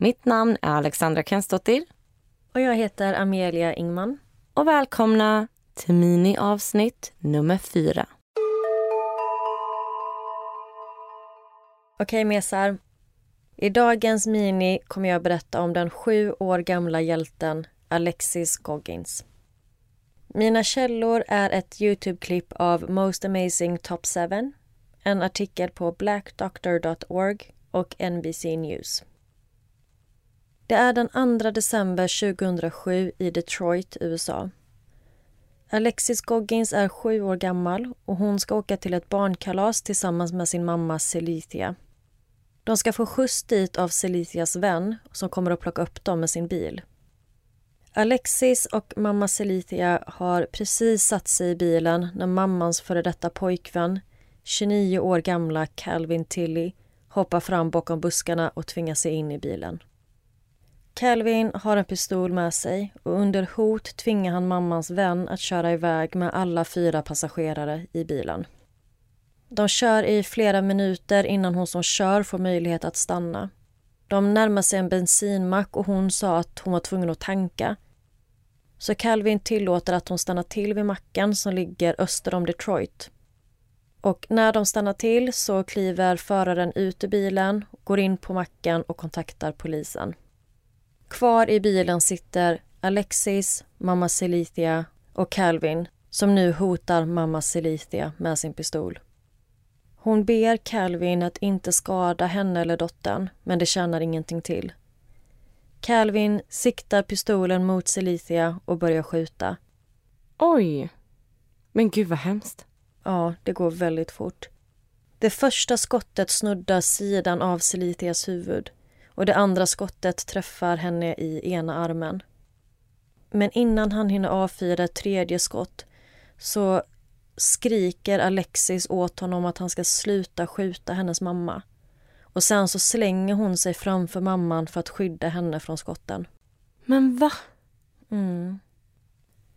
Mitt namn är Alexandra Kensdottir Och jag heter Amelia Ingman. och välkomna till miniavsnitt nummer fyra. Okej mesar. I dagens mini kommer jag berätta om den sju år gamla hjälten Alexis Goggins. Mina källor är ett Youtube-klipp av Most Amazing Top 7, en artikel på blackdoctor.org och NBC News. Det är den 2 december 2007 i Detroit, USA. Alexis Goggins är sju år gammal och hon ska åka till ett barnkalas tillsammans med sin mamma Celithia. De ska få skjuts dit av Celithias vän som kommer att plocka upp dem med sin bil. Alexis och mamma Celithia har precis satt sig i bilen när mammans före detta pojkvän, 29 år gamla Calvin Tilly, hoppar fram bakom buskarna och tvingar sig in i bilen. Calvin har en pistol med sig och under hot tvingar han mammans vän att köra iväg med alla fyra passagerare i bilen. De kör i flera minuter innan hon som kör får möjlighet att stanna. De närmar sig en bensinmack och hon sa att hon var tvungen att tanka. Så Calvin tillåter att hon stannar till vid macken som ligger öster om Detroit. Och när de stannar till så kliver föraren ut ur bilen, går in på macken och kontaktar polisen. Kvar i bilen sitter Alexis, mamma Celicia och Calvin som nu hotar mamma Celicia med sin pistol. Hon ber Calvin att inte skada henne eller dottern, men det tjänar ingenting till. Calvin siktar pistolen mot Celicia och börjar skjuta. Oj! Men gud vad hemskt. Ja, det går väldigt fort. Det första skottet snuddar sidan av Celicias huvud och det andra skottet träffar henne i ena armen. Men innan han hinner avfyra ett tredje skott så skriker Alexis åt honom att han ska sluta skjuta hennes mamma. Och sen så slänger hon sig framför mamman för att skydda henne från skotten. Men va? Mm.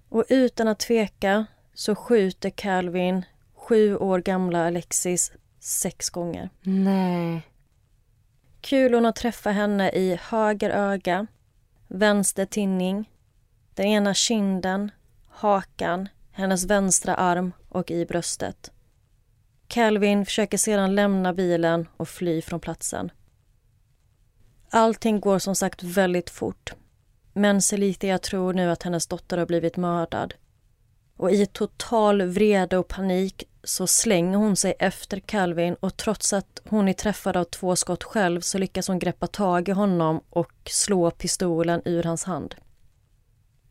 Och utan att tveka så skjuter Calvin sju år gamla Alexis sex gånger. Nej. Kulorna träffar henne i höger öga, vänster tinning, den ena kinden, hakan, hennes vänstra arm och i bröstet. Calvin försöker sedan lämna bilen och fly från platsen. Allting går som sagt väldigt fort. Men Celithia tror nu att hennes dotter har blivit mördad. Och i total vrede och panik så slänger hon sig efter Calvin och trots att hon är träffad av två skott själv så lyckas hon greppa tag i honom och slå pistolen ur hans hand.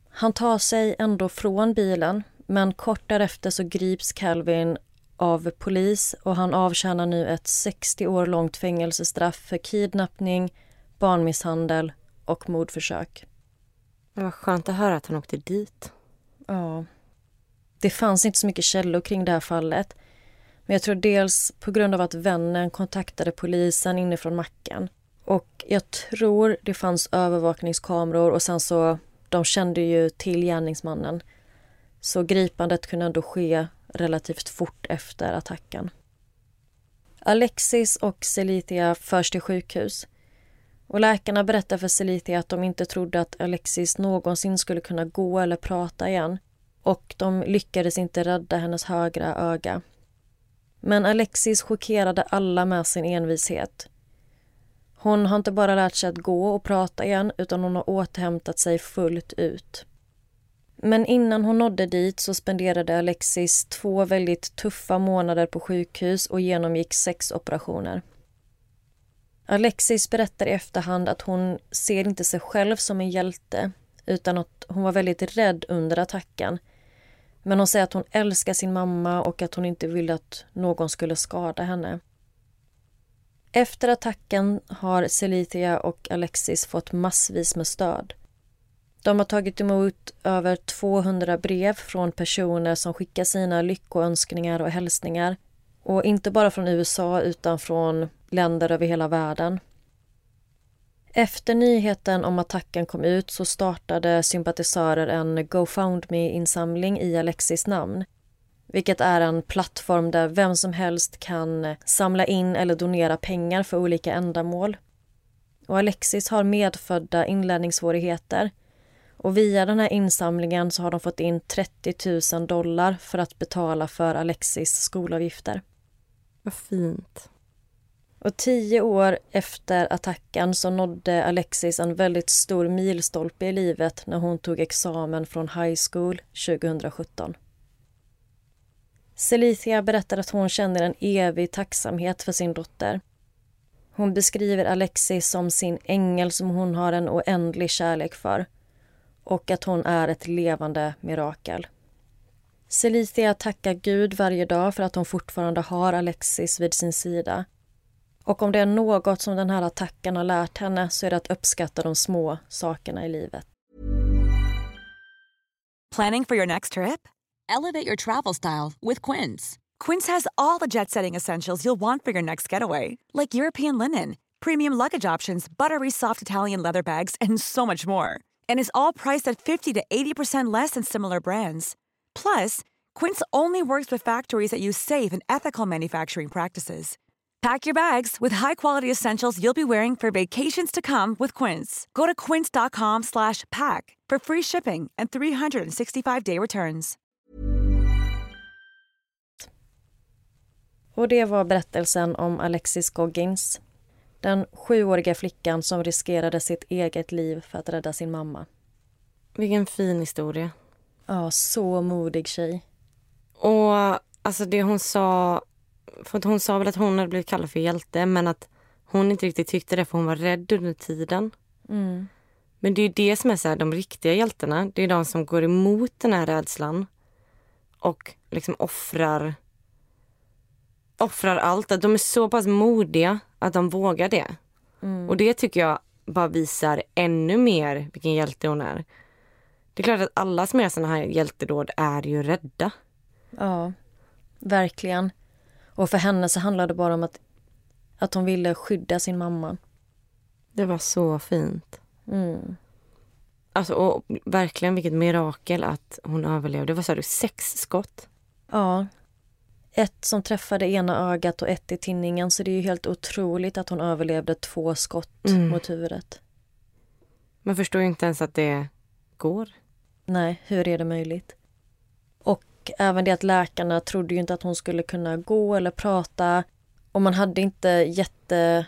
Han tar sig ändå från bilen men kort därefter så grips Calvin av polis och han avtjänar nu ett 60 år långt fängelsestraff för kidnappning, barnmisshandel och mordförsök. Det var skönt att höra att han åkte dit. Ja. Det fanns inte så mycket källor kring det här fallet. Men jag tror dels på grund av att vännen kontaktade polisen inifrån macken. Och jag tror det fanns övervakningskameror och sen så, de kände ju till gärningsmannen. Så gripandet kunde ändå ske relativt fort efter attacken. Alexis och Celitia förs till sjukhus. Och läkarna berättar för Celitia att de inte trodde att Alexis någonsin skulle kunna gå eller prata igen. Och de lyckades inte rädda hennes högra öga. Men Alexis chockerade alla med sin envishet. Hon har inte bara lärt sig att gå och prata igen utan hon har återhämtat sig fullt ut. Men innan hon nådde dit så spenderade Alexis två väldigt tuffa månader på sjukhus och genomgick sex operationer. Alexis berättar i efterhand att hon ser inte sig själv som en hjälte utan att hon var väldigt rädd under attacken. Men hon säger att hon älskar sin mamma och att hon inte ville att någon skulle skada henne. Efter attacken har Celitia och Alexis fått massvis med stöd. De har tagit emot över 200 brev från personer som skickar sina lyckönskningar och hälsningar. Och inte bara från USA utan från länder över hela världen. Efter nyheten om attacken kom ut så startade sympatisörer en GoFundMe-insamling i Alexis namn vilket är en plattform där vem som helst kan samla in eller donera pengar för olika ändamål. Och Alexis har medfödda inlärningssvårigheter och via den här insamlingen så har de fått in 30 000 dollar för att betala för Alexis skolavgifter. Vad fint. Och tio år efter attacken så nådde Alexis en väldigt stor milstolpe i livet när hon tog examen från high school 2017. Celicia berättar att hon känner en evig tacksamhet för sin dotter. Hon beskriver Alexis som sin ängel som hon har en oändlig kärlek för och att hon är ett levande mirakel. Celicia tackar Gud varje dag för att hon fortfarande har Alexis vid sin sida. Och om det är något som den här attacken har lärt henne så är det att uppskatta de små sakerna i livet. Planning for your next trip? Elevate your travel style with Quince. Quince has all the jet-setting essentials you'll want for your next getaway, like European linen, premium luggage options, buttery soft Italian leather bags and so much more. And is all priced at 50 to 80% less than similar brands. Plus, Quince only works with factories that use safe and ethical manufacturing practices. Pack your bags with high-quality essentials you'll be wearing for vacations to come with Quince. Go to quince.com/pack for free shipping and 365-day returns. Och det var berättelsen om Alexis Goggins. Den sjuåriga flickan som riskerade sitt eget liv för att rädda sin mamma. Vilken fin historia. Ja, så modig tjej. Och alltså det hon sa, för att hon sa väl att hon hade blivit kallad för hjälte men att hon inte riktigt tyckte det för hon var rädd under tiden. Mm. Men det är det som är så här, de riktiga hjältarna. Det är de som går emot den här rädslan och liksom offrar offrar allt. Att de är så pass modiga att de vågar det. Och det tycker jag bara visar ännu mer vilken hjälte hon är. Det är klart att alla som gör såna här hjältedåd är ju rädda. Ja, verkligen. Och för henne så handlade det bara om att, att hon ville skydda sin mamma. Det var så fint. Mm. Alltså, och verkligen vilket mirakel att hon överlevde. Vad sa du, sex skott? Ja. Ett som träffade ena ögat och ett i tinningen så det är ju helt otroligt att hon överlevde två skott Mm. mot huvudet. Man förstår ju inte ens att det går. Nej, hur är det möjligt? Och även det att läkarna trodde ju inte att hon skulle kunna gå eller prata och man hade inte jättestora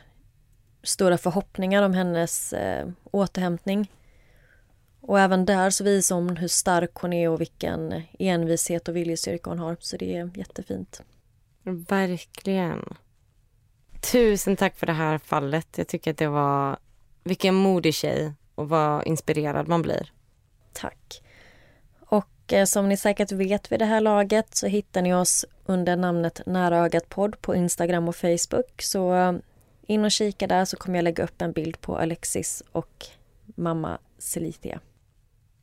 förhoppningar om hennes eh, återhämtning. Och även där så visar hon hur stark hon är och vilken envishet och viljestyrka hon har. Så det är jättefint. Verkligen. Tusen tack för det här fallet. Jag tycker att det var... Vilken modig tjej och vad inspirerad man blir. Tack. Eh, som ni säkert vet vid det här laget så hittar ni oss under namnet Nära ögat podd på Instagram och Facebook. Så eh, in och kika där så kommer jag lägga upp en bild på Alexis och mamma Celitia.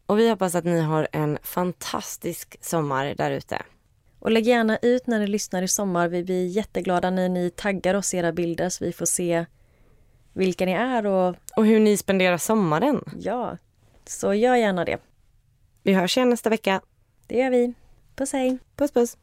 Och vi hoppas att ni har en fantastisk sommar där ute. Och lägg gärna ut när ni lyssnar i sommar. Vi blir jätteglada när ni taggar oss i era bilder så vi får se vilka ni är och Och hur ni spenderar sommaren. ja, så gör gärna det. Vi hörs igen nästa vecka. Det gör vi. Puss hej! Puss puss.